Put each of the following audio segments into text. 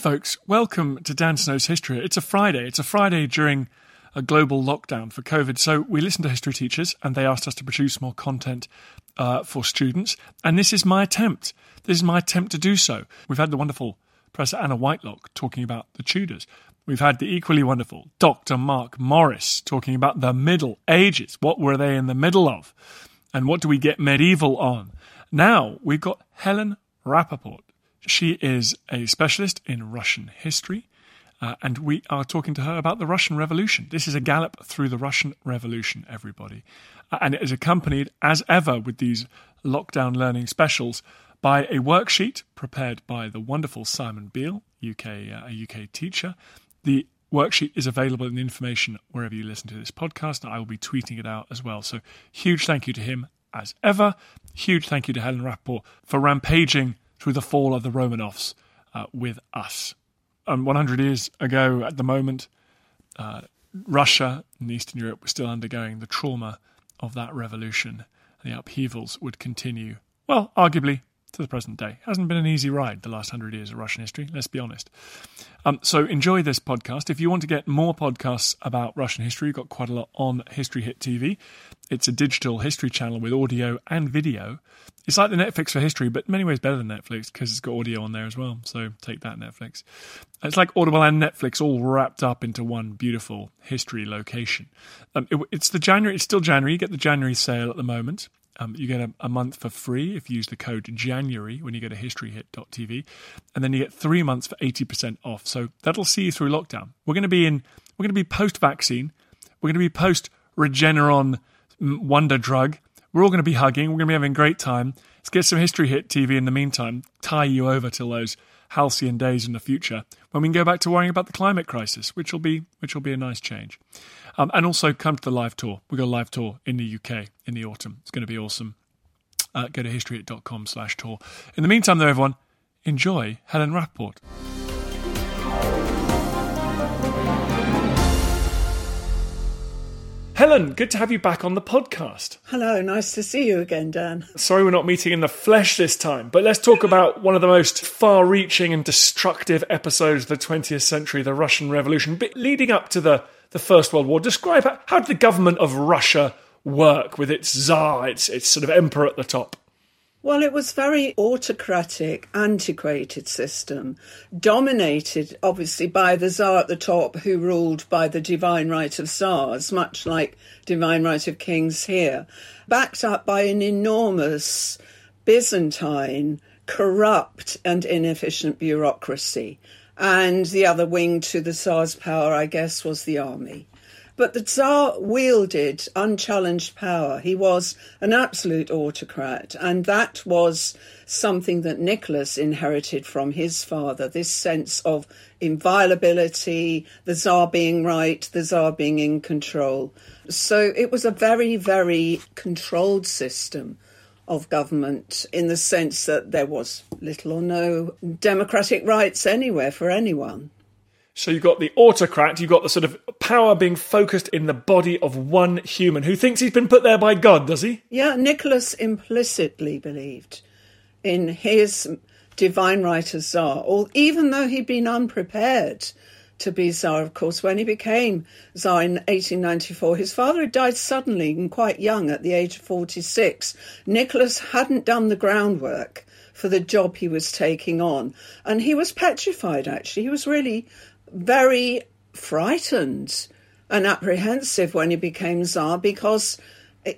Folks, welcome to Dan Snow's History. It's a Friday. It's a Friday during a global lockdown for COVID. So we listened to history teachers and they asked us to produce more content uh, for students. And this is my attempt. This is my attempt to do so. We've had the wonderful Professor Anna Whitelock talking about the Tudors. We've had the equally wonderful Dr. Mark Morris talking about the Middle Ages. What were they in the middle of? And what do we get medieval on? Now we've got Helen Rappaport she is a specialist in Russian history, uh, and we are talking to her about the Russian Revolution. This is a gallop through the Russian Revolution, everybody. Uh, and it is accompanied, as ever, with these lockdown learning specials by a worksheet prepared by the wonderful Simon Beale, UK, uh, a UK teacher. The worksheet is available in the information wherever you listen to this podcast, I will be tweeting it out as well. So, huge thank you to him as ever. Huge thank you to Helen Rappaport for rampaging through the fall of the Romanovs uh, with us. And 100 years ago, at the moment, uh, Russia and Eastern Europe were still undergoing the trauma of that revolution. And the upheavals would continue, well, arguably to the present day. Hasn't been an easy ride the last hundred years of Russian history, let's be honest. Um, so enjoy this podcast. If you want to get more podcasts about Russian history, we've got quite a lot on History Hit TV. It's a digital history channel with audio and video. It's like the Netflix for history, but many ways better than Netflix because it's got audio on there as well. So take that, Netflix. It's like Audible and Netflix all wrapped up into one beautiful history location. Um, it, it's the January. It's still January. You get the January sale at the moment. Um, you get a, a, month for free if you use the code January when you go to historyhit.tv, and then you get three months for eighty percent off. So that'll see you through lockdown. We're going to be in. We're going to be post vaccine. We're going to be post Regeneron wonder drug. We're all going to be hugging. We're going to be having a great time. Let's get some History Hit TV in the meantime. Tie you over till those halcyon days in the future when we can go back to worrying about the climate crisis, which will be which will be a nice change. Um, and also come to the live tour. We've got a live tour in the UK in the autumn. It's going to be awesome. Uh, go to historyhit.com slash tour. In the meantime, though, everyone, enjoy Helen Rappaport. Helen, good to have you back on the podcast. Hello, nice to see you again, Dan. Sorry we're not meeting in the flesh this time, but let's talk about one of the most far reaching and destructive episodes of the 20th century, the Russian Revolution, but leading up to the the First World War. Describe how, how did the government of Russia work with its czar, its, its sort of emperor at the top? Well, it was very autocratic, antiquated system, dominated obviously by the Tsar at the top, who ruled by the divine right of Tsars, much like divine right of kings here, backed up by an enormous Byzantine, corrupt and inefficient bureaucracy and the other wing to the Tsar's power, I guess, was the army. But the Tsar wielded unchallenged power. He was an absolute autocrat, and that was something that Nicholas inherited from his father this sense of inviolability, the Tsar being right, the Tsar being in control. So it was a very, very controlled system of government in the sense that there was little or no democratic rights anywhere for anyone. So you've got the autocrat, you've got the sort of power being focused in the body of one human who thinks he's been put there by God, does he? Yeah, Nicholas implicitly believed in his divine right as Tsar, All even though he'd been unprepared to be Tsar, of course, when he became Tsar in 1894. His father had died suddenly and quite young at the age of 46. Nicholas hadn't done the groundwork for the job he was taking on. And he was petrified, actually. He was really very frightened and apprehensive when he became Tsar because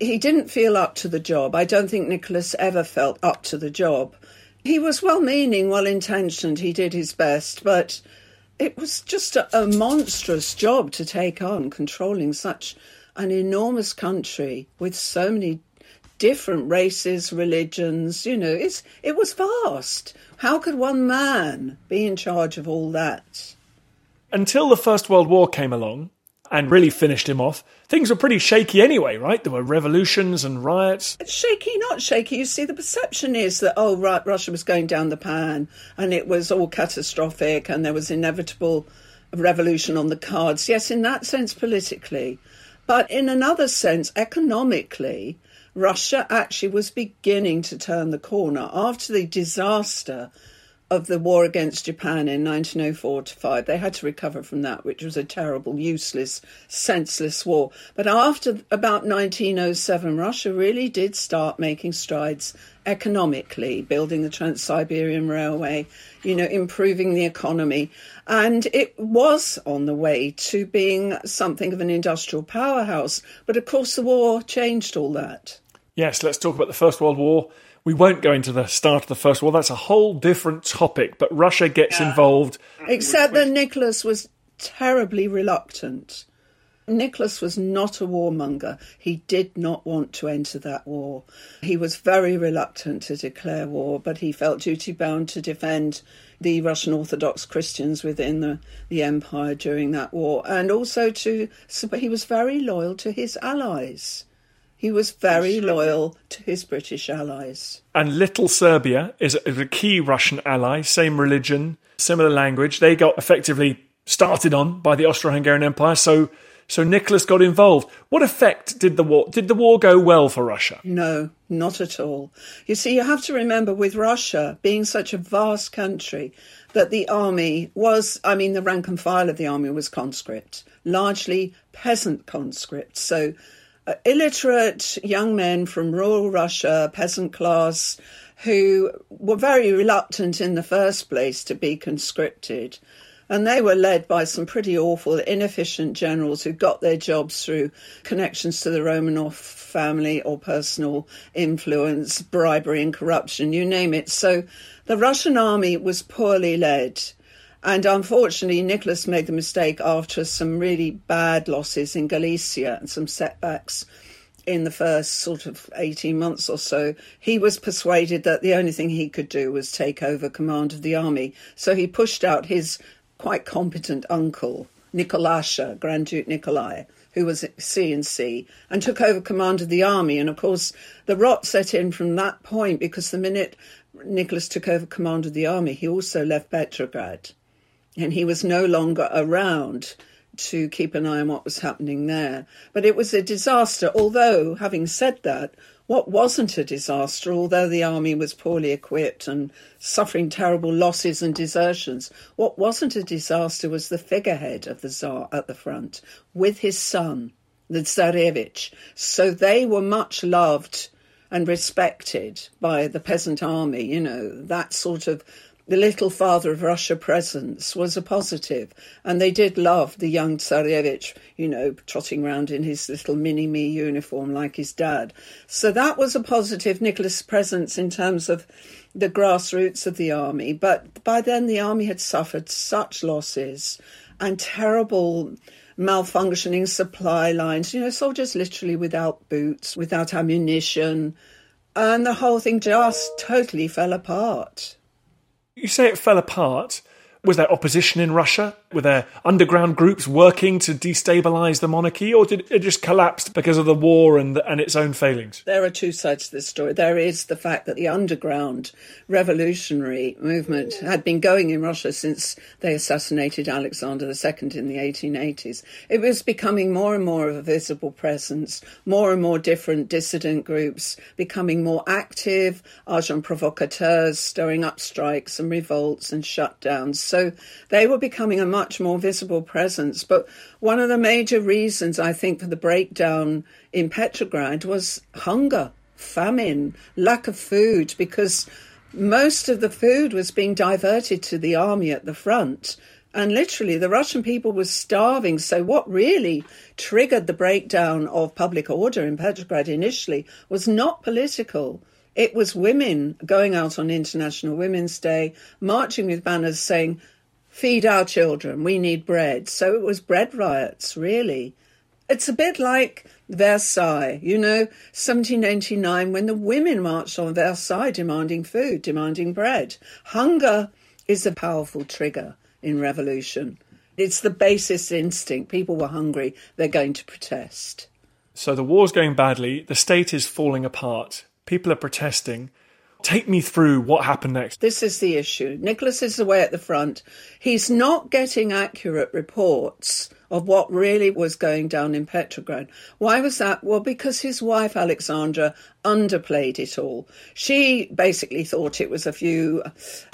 he didn't feel up to the job. I don't think Nicholas ever felt up to the job. He was well meaning, well intentioned, he did his best, but it was just a, a, monstrous job to take on, controlling such an enormous country with so many different races, religions. You know, it's, it was vast. How could one man be in charge of all that? Until the First World War came along and really finished him off, things were pretty shaky anyway, right? There were revolutions and riots. Shaky, not shaky. You see, the perception is that, oh, right, Russia was going down the pan and it was all catastrophic and there was inevitable revolution on the cards. Yes, in that sense, politically. But in another sense, economically, Russia actually was beginning to turn the corner after the disaster of the war against Japan in 1904 to 5. They had to recover from that, which was a terrible, useless, senseless war. But after about 1907, Russia really did start making strides economically, building the Trans Siberian Railway, you know, improving the economy. And it was on the way to being something of an industrial powerhouse. But of course, the war changed all that. Yes, let's talk about the First World War. We won't go into the start of the First War. That's a whole different topic. But Russia gets yeah. involved. Except that Nicholas was terribly reluctant. Nicholas was not a warmonger. He did not want to enter that war. He was very reluctant to declare war, but he felt duty bound to defend the Russian Orthodox Christians within the, the empire during that war, and also to. He was very loyal to his allies. He was very loyal to his British allies. And Little Serbia is a, key Russian ally, same religion, similar language. They got effectively started on by the Austro-Hungarian Empire, so so Nicholas got involved. What effect did the war did the war go well for Russia? No, not at all. You see, you have to remember with Russia being such a vast country that the army was I mean the rank and file of the army was conscript, largely peasant conscript. So illiterate young men from rural Russia, peasant class, who were very reluctant in the first place to be conscripted. And they were led by some pretty awful, inefficient generals who got their jobs through connections to the Romanov family or personal influence, bribery and corruption, you name it. So the Russian army was poorly led. And unfortunately, Nicholas made the mistake after some really bad losses in Galicia and some setbacks in the first sort of 18 months or so. He was persuaded that the only thing he could do was take over command of the army. So he pushed out his quite competent uncle, Nicolasha, Grand Duke Nikolai, who was at C-in-C, and took over command of the army. And of course, the rot set in from that point because the minute Nicholas took over command of the army, he also left Petrograd and he was no longer around to keep an eye on what was happening there. But it was a disaster, although, having said that, what wasn't a disaster, although the army was poorly equipped and suffering terrible losses and desertions, what wasn't a disaster was the figurehead of the Tsar at the front with his son, the Tsarevich. So they were much loved and respected by the peasant army, you know, that sort of the little father of Russia presence was a positive, and they did love the young Tsarevich, you know, trotting around in his little mini me uniform like his dad. So that was a positive Nicholas presence in terms of the grassroots of the army. But by then, the army had suffered such losses and terrible malfunctioning supply lines, you know, soldiers literally without boots, without ammunition, and the whole thing just totally fell apart. You say it fell apart. Was there opposition in Russia? Were there underground groups working to destabilize the monarchy, or did it just collapse because of the war and, and its own failings? There are two sides to this story. There is the fact that the underground revolutionary movement had been going in Russia since they assassinated Alexander II in the 1880s. It was becoming more and more of a visible presence, more and more different dissident groups becoming more active, agents provocateurs stirring up strikes and revolts and shutdowns. So they were becoming a much more visible presence. But one of the major reasons, I think, for the breakdown in Petrograd was hunger, famine, lack of food, because most of the food was being diverted to the army at the front. And literally, the Russian people were starving. So, what really triggered the breakdown of public order in Petrograd initially was not political. It was women going out on International Women's Day, marching with banners saying, Feed our children, we need bread. So it was bread riots, really. It's a bit like Versailles, you know, 1789, when the women marched on Versailles demanding food, demanding bread. Hunger is a powerful trigger in revolution. It's the basest instinct. People were hungry, they're going to protest. So the war's going badly, the state is falling apart, people are protesting. Take me through what happened next. This is the issue. Nicholas is away at the front. He's not getting accurate reports of what really was going down in Petrograd. Why was that? Well, because his wife, Alexandra, underplayed it all. She basically thought it was a few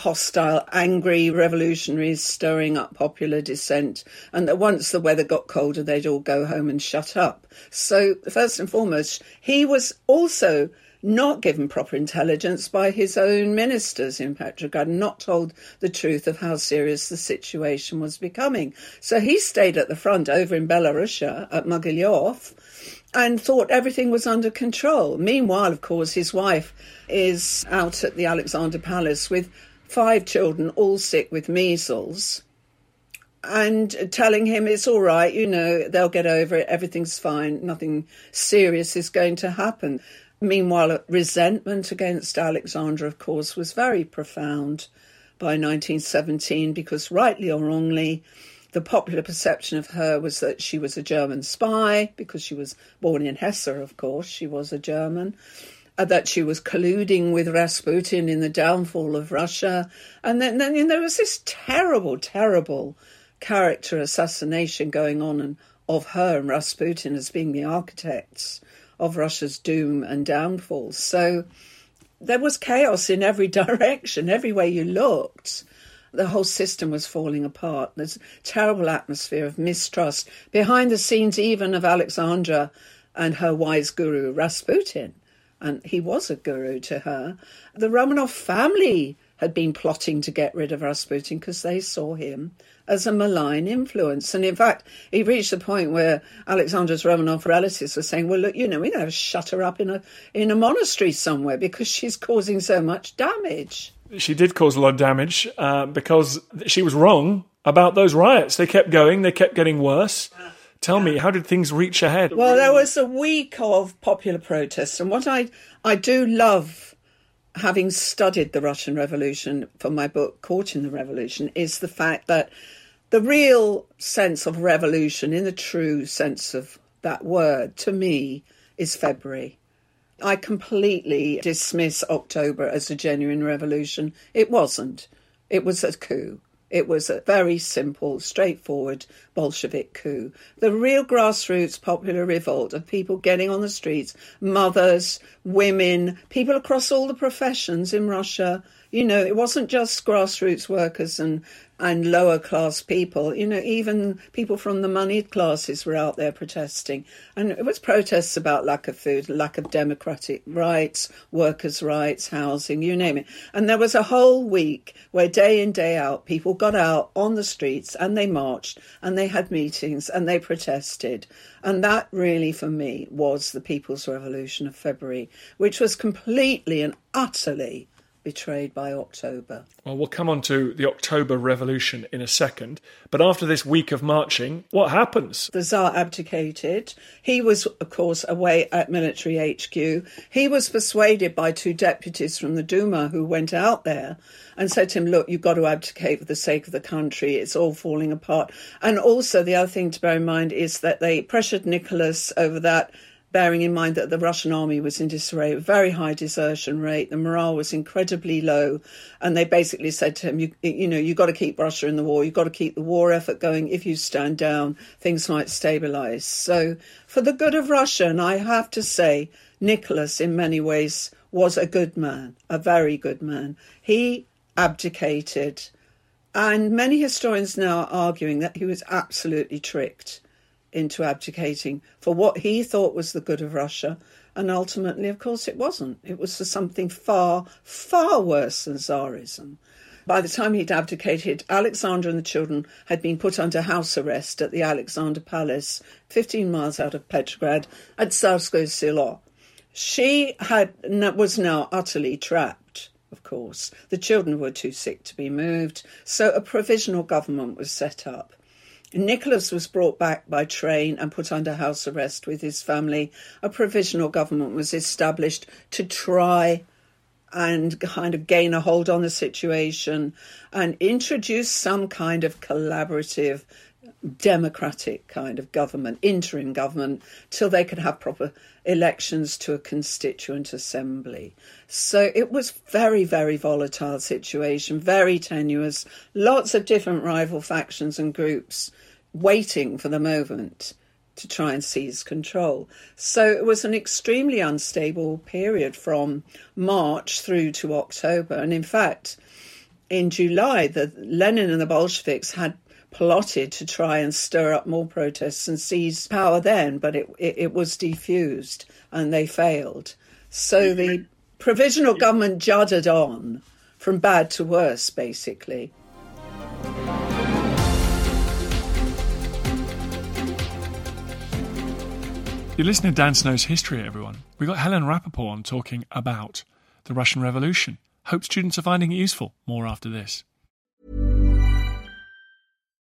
hostile, angry revolutionaries stirring up popular dissent, and that once the weather got colder, they'd all go home and shut up. So, first and foremost, he was also not given proper intelligence by his own ministers in Petrograd, not told the truth of how serious the situation was becoming. So he stayed at the front over in Belarusia at Mogilev and thought everything was under control. Meanwhile, of course, his wife is out at the Alexander Palace with five children, all sick with measles and telling him it's all right, you know, they'll get over it, everything's fine, nothing serious is going to happen. Meanwhile, resentment against Alexandra, of course, was very profound by 1917 because, rightly or wrongly, the popular perception of her was that she was a German spy because she was born in Hesse, of course, she was a German. Uh, that she was colluding with Rasputin in the downfall of Russia. And then, then know, there was this terrible, terrible character assassination going on and, of her and Rasputin as being the architects of Russia's doom and downfall. So there was chaos in every direction, every way you looked. The whole system was falling apart. There's a terrible atmosphere of mistrust behind the scenes, even of Alexandra and her wise guru, Rasputin. And he was a guru to her. The Romanov family had been plotting to get rid of Rasputin because they saw him as a malign influence. And in fact, he reached the point where Alexandra's Romanov relatives were saying, well, look, you know, we have to shut her up in a, in a monastery somewhere because she's causing so much damage. She did cause a lot of damage uh, because she was wrong about those riots. They kept going, they kept getting worse. Tell me, how did things reach ahead? Well, there was a week of popular protests, and what I I do love having studied the Russian Revolution for my book, Caught in the Revolution, is the fact that the real sense of revolution, in the true sense of that word, to me, is February. I completely dismiss October as a genuine revolution. It wasn't. It was a coup. It was a very simple, straightforward Bolshevik coup. The real grassroots popular revolt of people getting on the streets, mothers, women, people across all the professions in Russia. You know, it wasn't just grassroots workers and and lower class people. You know, even people from the moneyed classes were out there protesting. And it was protests about lack of food, lack of democratic rights, workers' rights, housing, you name it. And there was a whole week where day in, day out, people got out on the streets and they marched and they had meetings and they protested. And that really, for me, was the People's Revolution of February, which was completely and utterly betrayed by October. Well, we'll come on to the October Revolution in a second. But after this week of marching, what happens? The Tsar abdicated. He was, of course, away at military HQ. He was persuaded by two deputies from the Duma who went out there and said to him, Look, you've got to abdicate for the sake of the country. It's all falling apart. And also, the other thing to bear in mind is that they pressured Nicholas over that bearing in mind that the Russian army was in disarray, a very high desertion rate, the morale was incredibly low, and they basically said to him, "You, you know, you've got to keep Russia in the war. You've got to keep the war effort going. If you stand down, things might stabilise." So, for the good of Russia, and I have to say, Nicholas, in many ways, was a good man, a very good man. He abdicated. And many historians now are arguing that he was absolutely tricked into abdicating for what he thought was the good of Russia. And ultimately, of course, it wasn't. It was for something far, far worse than Tsarism. By the time he'd abdicated, Alexandra and the children had been put under house arrest at the Alexander Palace, 15 miles out of Petrograd, at Tsarskoye Selo. She had was now utterly trapped, of course. The children were too sick to be moved, so a provisional government was set up. Nicholas was brought back by train and put under house arrest with his family. A provisional government was established to try and kind of gain a hold on the situation and introduce some kind of collaborative democratic kind of government, interim government, till they could have proper elections to a constituent assembly. So it was very, very volatile situation, very tenuous, lots of different rival factions and groups waiting for the moment to try and seize control. So it was an extremely unstable period from March through to October. And in fact, in July, the Lenin and the Bolsheviks had plotted to try and stir up more protests and seize power then, but it, it, it was defused and they failed. So the provisional government juddered on from bad to worse, basically. You're listening to Dan Snow's History, everyone. We got Helen Rappaport on talking about the Russian Revolution. Hope students are finding it useful. More after this.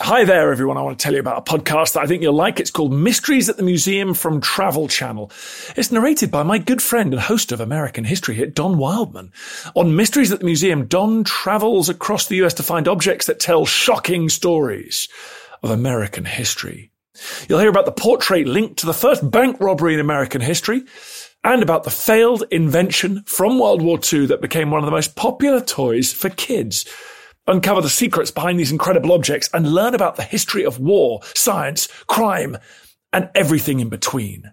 Hi there, everyone. I want to tell you about a podcast that I think you'll like. It's called Mysteries at the Museum from Travel Channel. It's narrated by my good friend and host of American History hit, Don Wildman. On Mysteries at the Museum, Don travels across the US to find objects that tell shocking stories of American history. You'll hear about the portrait linked to the first bank robbery in American history and about the failed invention from World War II that became one of the most popular toys for kids uncover the secrets behind these incredible objects, and learn about the history of war, science, crime, and everything in between.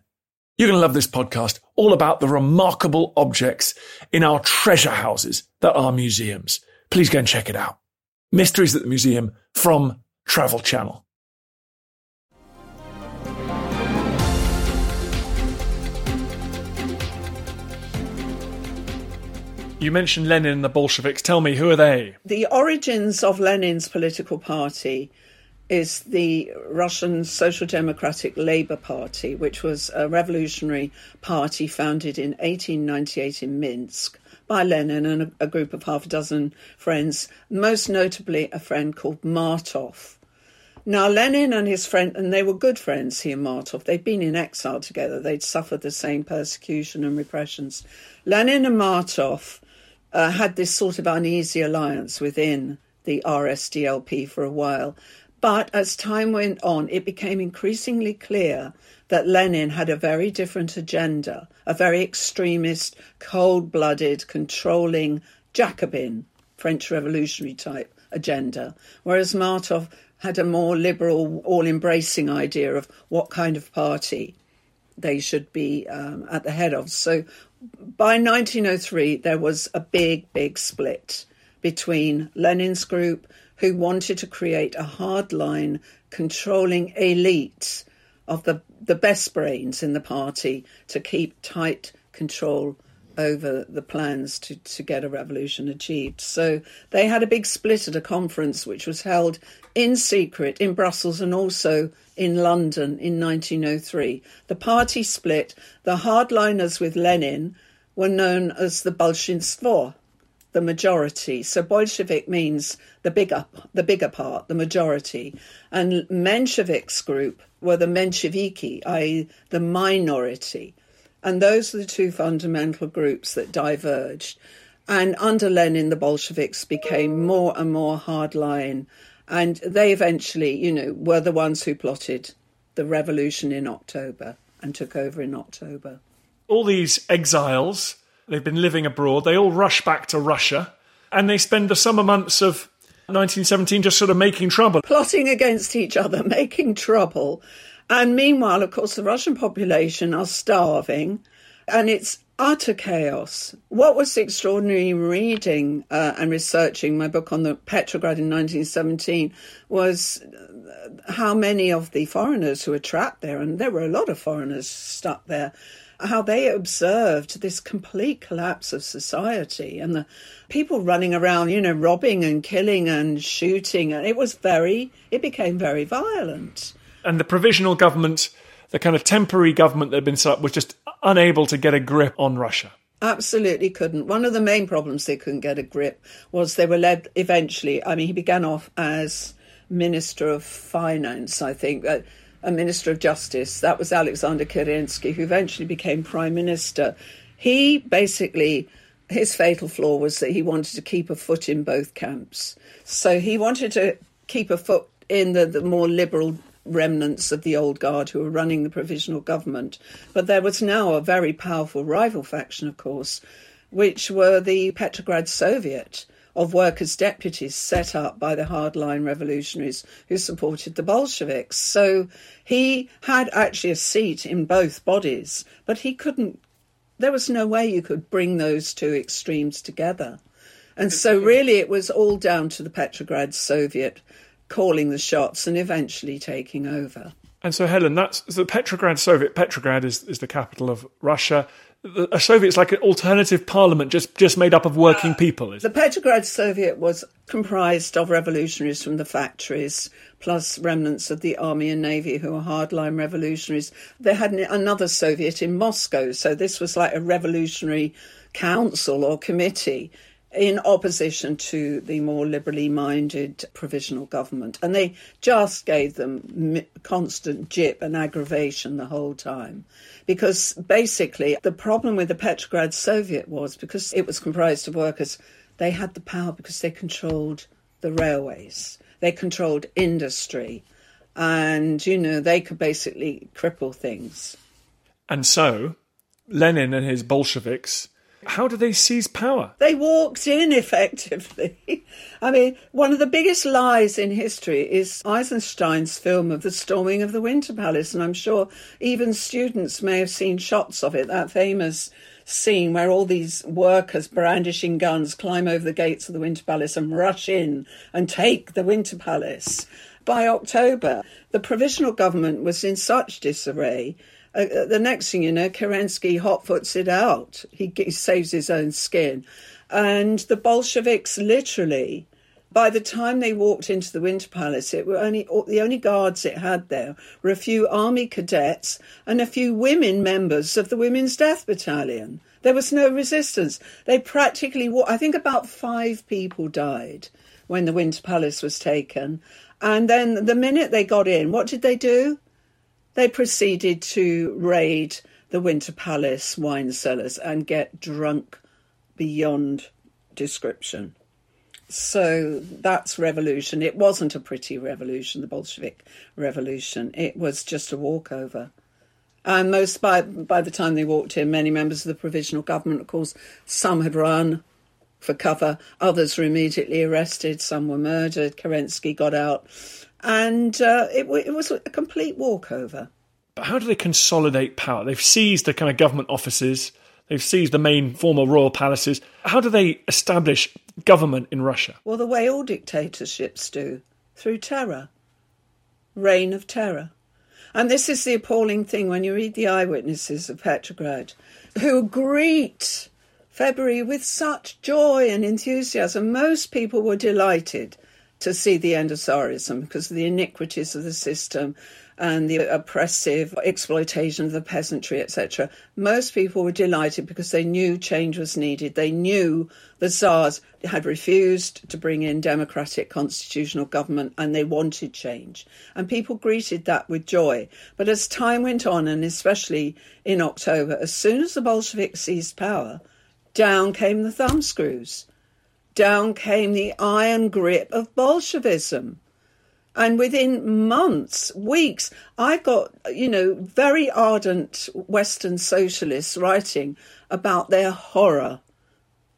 You're going to love this podcast, all about the remarkable objects in our treasure houses that are museums. Please go and check it out. Mysteries at the Museum from Travel Channel. You mentioned Lenin and the Bolsheviks. Tell me, who are they? The origins of Lenin's political party is the Russian Social Democratic Labour Party, which was a revolutionary party founded in 1898 in Minsk by Lenin and a, a group of half a dozen friends, most notably a friend called Martov. Now, Lenin and his friend, and they were good friends, he and Martov, they'd been in exile together, they'd suffered the same persecution and repressions. Lenin and Martov uh, had this sort of uneasy alliance within the RSDLP for a while. But as time went on, it became increasingly clear that Lenin had a very different agenda, a very extremist, cold blooded, controlling Jacobin, French revolutionary type agenda, whereas Martov had a more liberal, all embracing idea of what kind of party they should be um, at the head of. So by 1903, there was a big, big split between Lenin's group who wanted to create a hardline controlling elite of the, the best brains in the party to keep tight control over the plans to, to get a revolution achieved. So they had a big split at a conference which was held in secret in Brussels and also in London in 1903. The party split. The hardliners with Lenin were known as the Bolshinstvo, the majority. So Bolshevik means the bigger, the bigger part, the majority. And Menshevik's group were the Mensheviki, i.e., the minority. And those are the two fundamental groups that diverged. And under Lenin, the Bolsheviks became more and more hardline. And they eventually, you know, were the ones who plotted the revolution in October and took over in October. All these exiles They've been living abroad. They all rush back to Russia and they spend the summer months of 1917 just sort of making trouble. Plotting against each other, making trouble. And meanwhile, of course, the Russian population are starving and it's utter chaos. What was extraordinary reading uh, and researching my book on the Petrograd in 1917 was how many of the foreigners who were trapped there, and there were a lot of foreigners stuck there, how they observed this complete collapse of society and the people running around, you know, robbing and killing and shooting. And it was very, it became very violent. And the provisional government, the kind of temporary government that had been set up, was just unable to get a grip on Russia. Absolutely couldn't. One of the main problems they couldn't get a grip was they were led eventually. I mean, he began off as Minister of Finance, I think. Uh, a Minister of Justice. That was Alexander Kerensky, who eventually became Prime Minister. He basically, his fatal flaw was that he wanted to keep a foot in both camps. So he wanted to keep a foot in the, the more liberal remnants of the old guard who were running the provisional government. But there was now a very powerful rival faction, of course, which were the Petrograd Soviet of workers' deputies set up by the hardline revolutionaries who supported the Bolsheviks. So he had actually a seat in both bodies, but he couldn't, there was no way you could bring those two extremes together. And so, really, it was all down to the Petrograd Soviet calling the shots and eventually taking over. And so, Helen, that's the Petrograd Soviet. Petrograd is, is the capital of Russia a Soviet's like an alternative parliament just, just made up of working ah, people. The Petrograd Soviet was comprised of revolutionaries from the factories, plus remnants of the army and navy who were hardline revolutionaries. They had another Soviet in Moscow, so this was like a revolutionary council or committee in opposition to the more liberally minded provisional government. And they just gave them constant jip and aggravation the whole time. Because basically, the problem with the Petrograd Soviet was because it was comprised of workers, they had the power because they controlled the railways, they controlled industry, and, you know, they could basically cripple things. And so, Lenin and his Bolsheviks how do they seize power? They walked in effectively. I mean, one of the biggest lies in history is Eisenstein's film of the storming of the Winter Palace, and I'm sure even students may have seen shots of it, that famous scene where all these workers brandishing guns climb over the gates of the Winter Palace and rush in and take the Winter Palace. By October, the provisional government was in such disarray uh, uh the next thing you know, Kerensky hotfoots it out. He, he saves his own skin. And the Bolsheviks literally by the time they walked into the Winter Palace, it were only the only guards it had there were a few army cadets and a few women members of the Women's Death Battalion. There was no resistance. They practically, I think, about five people died when the Winter Palace was taken, and then the minute they got in, what did they do? They proceeded to raid the Winter Palace wine cellars and get drunk beyond description. So that's revolution. It wasn't a pretty revolution, the Bolshevik revolution. It was just a walkover. And most by by the time they walked in, many members of the provisional government, of course, some had run for cover, others were immediately arrested, some were murdered. Kerensky got out, and uh, it, it was a complete walkover. But how do they consolidate power? They've seized the kind of government offices. They've seized the main former royal palaces. How do they establish government in Russia? Well, the way all dictatorships do through terror, reign of terror. And this is the appalling thing when you read the eyewitnesses of Petrograd, who greet February with such joy and enthusiasm. Most people were delighted to see the end of Tsarism because of the iniquities of the system and the oppressive exploitation of the peasantry, etc. Most people were delighted because they knew change was needed. They knew the Tsars had refused to bring in democratic constitutional government and they wanted change. And people greeted that with joy. But as time went on, and especially in October, as soon as the Bolsheviks seized power, down came the thumbscrews. Down came the iron grip of Bolshevism. And within months, weeks, I got, you know, very ardent Western socialists writing about their horror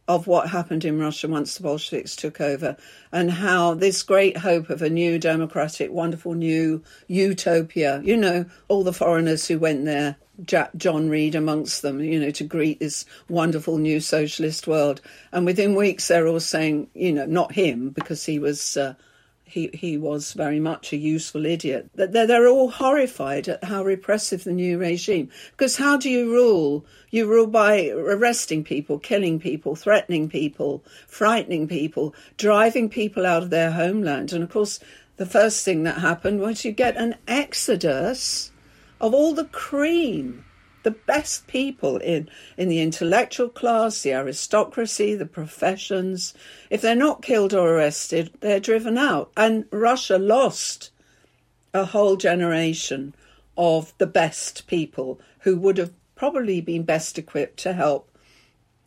of what happened in Russia once the Bolsheviks took over and how this great hope of a new democratic, wonderful new utopia, you know, all the foreigners who went there, John Reed amongst them, you know, to greet this wonderful new socialist world. And within weeks, they're all saying, you know, not him, because he was. Uh, he, he was very much a useful idiot. That they're, they're all horrified at how repressive the new regime. Because how do you rule? You rule by arresting people, killing people, threatening people, frightening people, driving people out of their homeland. And of course, the first thing that happened was you get an exodus of all the cream the best people in, in the intellectual class, the aristocracy, the professions. If they're not killed or arrested, they're driven out. And Russia lost a whole generation of the best people who would have probably been best equipped to help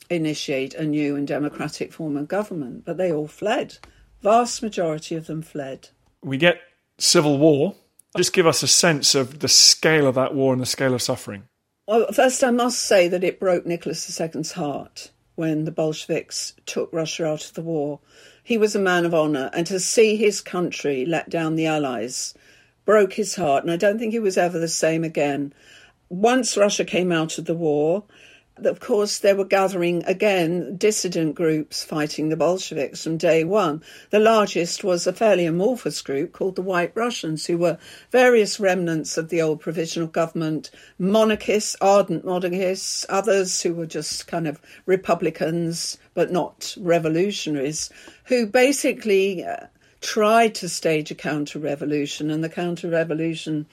initiate a new and democratic form of government. But they all fled. Vast majority of them fled. We get civil war. Just give us a sense of the scale of that war and the scale of suffering. Well, first, I must say that it broke Nicholas II's heart when the Bolsheviks took Russia out of the war. He was a man of honour, and to see his country let down the Allies broke his heart, and I don't think he was ever the same again. Once Russia came out of the war, of course, they were gathering again dissident groups fighting the Bolsheviks from day one. The largest was a fairly amorphous group called the White Russians, who were various remnants of the old provisional government, monarchists, ardent monarchists, others who were just kind of republicans but not revolutionaries, who basically uh, tried to stage a counter revolution, and the counter revolution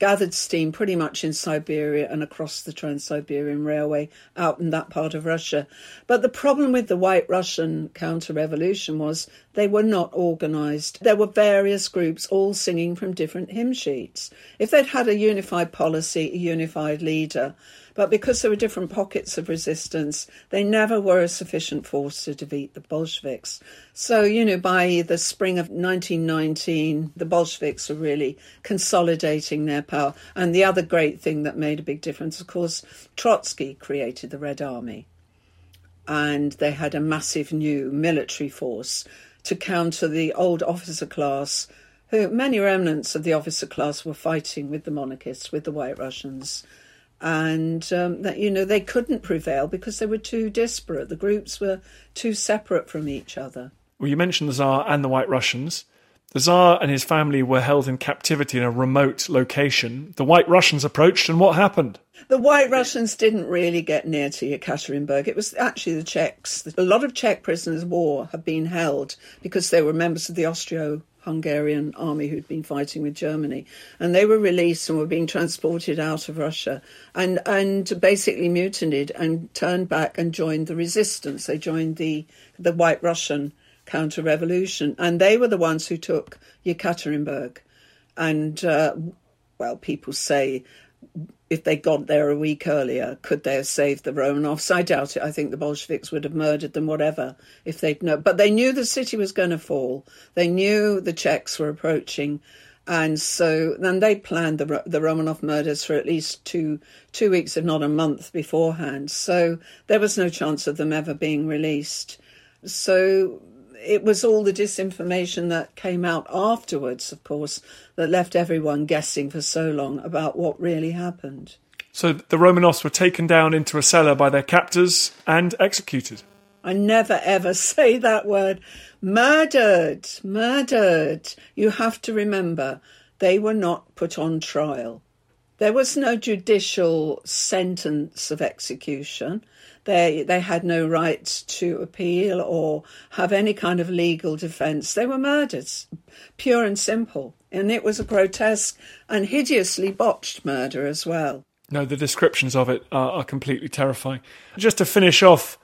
gathered steam pretty much in Siberia and across the Trans Siberian Railway out in that part of Russia. But the problem with the White Russian counter revolution was they were not organised. There were various groups all singing from different hymn sheets. If they'd had a unified policy, a unified leader, but because there were different pockets of resistance, they never were a sufficient force to defeat the Bolsheviks. So, you know, by the spring of 1919, the Bolsheviks were really consolidating their power. And the other great thing that made a big difference, of course, Trotsky created the Red Army. And they had a massive new military force to counter the old officer class who many remnants of the officer class were fighting with the monarchists, with the White Russians, and um, that you know they couldn't prevail because they were too disparate. The groups were too separate from each other. Well, you mentioned the Tsar and the White Russians. The Tsar and his family were held in captivity in a remote location. The White Russians approached, and what happened? The White Russians didn't really get near to Yekaterinburg. It was actually the Czechs. A lot of Czech prisoners of war had been held because they were members of the Austro Hungarian army who'd been fighting with Germany. And they were released and were being transported out of Russia and, and basically mutinied and turned back and joined the resistance. They joined the, the White Russian counter revolution. And they were the ones who took Yekaterinburg. And, uh, well, people say if they got there a week earlier, could they have saved the Romanovs? I doubt it. I think the Bolsheviks would have murdered them, whatever, if they'd known. But they knew the city was going to fall. They knew the Czechs were approaching. And so then they planned the, the Romanov murders for at least two, two weeks, if not a month beforehand. So there was no chance of them ever being released. So it was all the disinformation that came out afterwards, of course, that left everyone guessing for so long about what really happened. So the Romanovs were taken down into a cellar by their captors and executed. I never ever say that word. Murdered, murdered. You have to remember, they were not put on trial. There was no judicial sentence of execution. They they had no rights to appeal or have any kind of legal defence. They were murders, pure and simple, and it was a grotesque and hideously botched murder as well. No, the descriptions of it are, are completely terrifying. Just to finish off,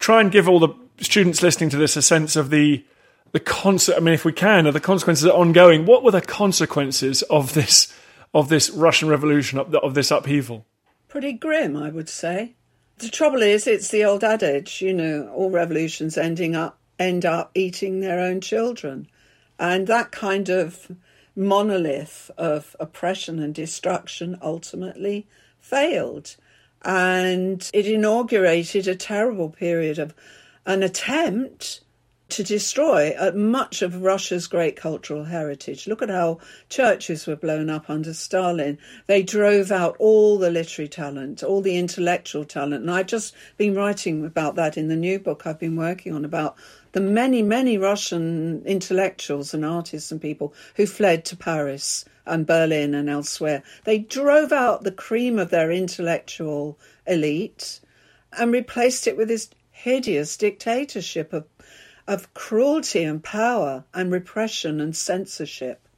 try and give all the students listening to this a sense of the the conse- I mean, if we can, are the consequences are ongoing. What were the consequences of this of this Russian Revolution of this upheaval? Pretty grim, I would say. The trouble is, it's the old adage, you know, all revolutions ending up end up eating their own children, and that kind of monolith of oppression and destruction ultimately failed, and it inaugurated a terrible period of an attempt to destroy uh, much of Russia's great cultural heritage. Look at how churches were blown up under Stalin. They drove out all the literary talent, all the intellectual talent. And I've just been writing about that in the new book I've been working on about the many, many Russian intellectuals and artists and people who fled to Paris and Berlin and elsewhere. They drove out the cream of their intellectual elite and replaced it with this hideous dictatorship of of cruelty and power and repression and censorship.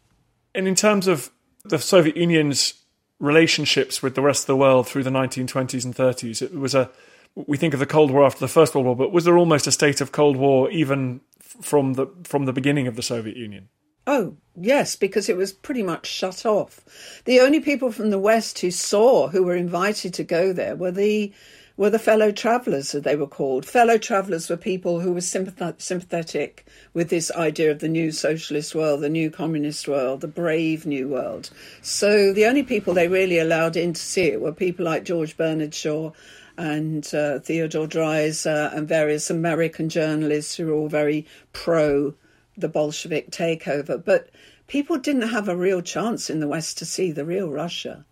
And in terms of the Soviet Union's relationships with the rest of the world through the 1920s and 30s, it was a we think of the Cold War after the First World War, but was there almost a state of Cold War even from the from the beginning of the Soviet Union? Oh, yes, because it was pretty much shut off. The only people from the West who saw, who were invited to go there, were the were the fellow travellers, as they were called. Fellow travellers were people who were sympathetic with this idea of the new socialist world, the new communist world, the brave new world. So the only people they really allowed in to see it were people like George Bernard Shaw and uh, Theodore Dreiser and various American journalists who were all very pro the Bolshevik takeover. But people didn't have a real chance in the West to see the real Russia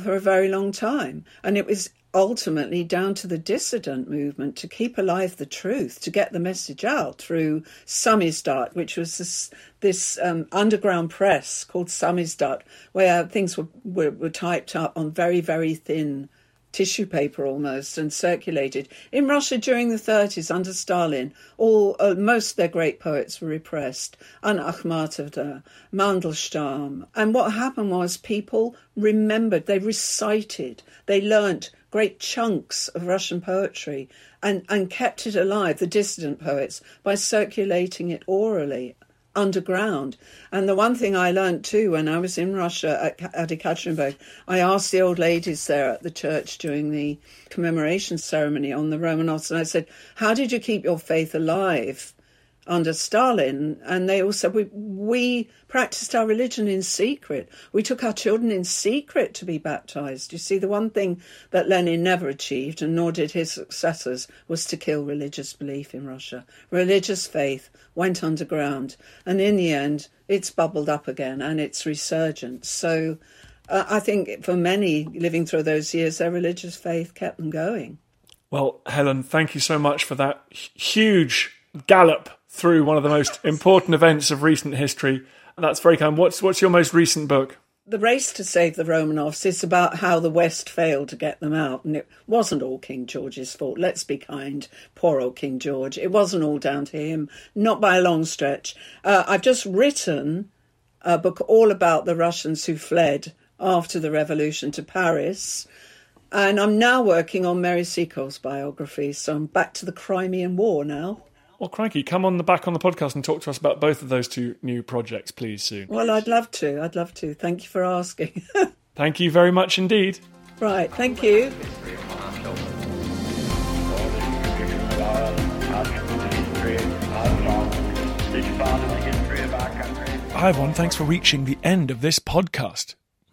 for a very long time. And it was ultimately down to the dissident movement to keep alive the truth, to get the message out through Samizdat, which was this, this um, underground press called Samizdat, where things were, were, were typed up on very, very thin tissue paper almost and circulated. In Russia during the 30s under Stalin, all uh, most of their great poets were repressed. Anna Mandelstam. And what happened was people remembered, they recited, they learnt great chunks of Russian poetry and, and kept it alive, the dissident poets, by circulating it orally underground. And the one thing I learned too when I was in Russia at, at Ekaterinburg, I asked the old ladies there at the church during the commemoration ceremony on the Romanovs, and I said, How did you keep your faith alive? Under Stalin, and they all said we we practiced our religion in secret. We took our children in secret to be baptized. You see, the one thing that Lenin never achieved, and nor did his successors, was to kill religious belief in Russia. Religious faith went underground, and in the end, it's bubbled up again and it's resurgent. So. Uh, I think for many living through those years, their religious faith kept them going. Well, Helen, thank you so much for that huge gallop through one of the most important events of recent history. That's very kind. What's what's your most recent book? The race to save the Romanovs is about how the West failed to get them out, and it wasn't all King George's fault. Let's be kind. Poor old King George. It wasn't all down to him, not by a long stretch. Uh, I've just written a book all about the Russians who fled after the revolution to Paris. And I'm now working on Mary Seacole's biography, so I'm back to the Crimean War now. Well, crikey, come on the back on the podcast and talk to us about both of those two new projects, please, soon. Well, I'd love to. I'd love to. Thank you for asking. thank you very much indeed. Right, thank you. Hi, everyone. Thanks for reaching the end of this podcast.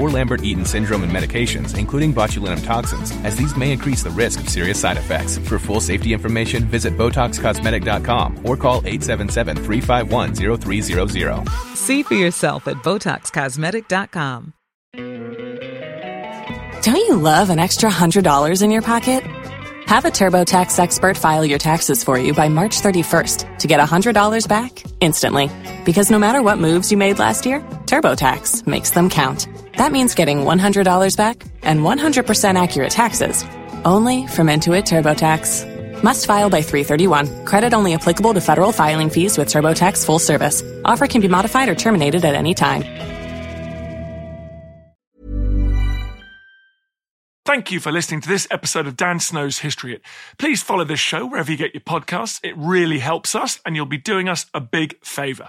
or Lambert Eaton syndrome and medications, including botulinum toxins, as these may increase the risk of serious side effects. For full safety information, visit BotoxCosmetic.com or call 877 351 0300. See for yourself at BotoxCosmetic.com. Don't you love an extra $100 in your pocket? Have a TurboTax expert file your taxes for you by March 31st to get $100 back instantly. Because no matter what moves you made last year, TurboTax makes them count. That means getting $100 back and 100% accurate taxes only from Intuit TurboTax. Must file by 331. Credit only applicable to federal filing fees with TurboTax full service. Offer can be modified or terminated at any time. Thank you for listening to this episode of Dan Snow's History Hit. Please follow this show wherever you get your podcasts. It really helps us and you'll be doing us a big favor.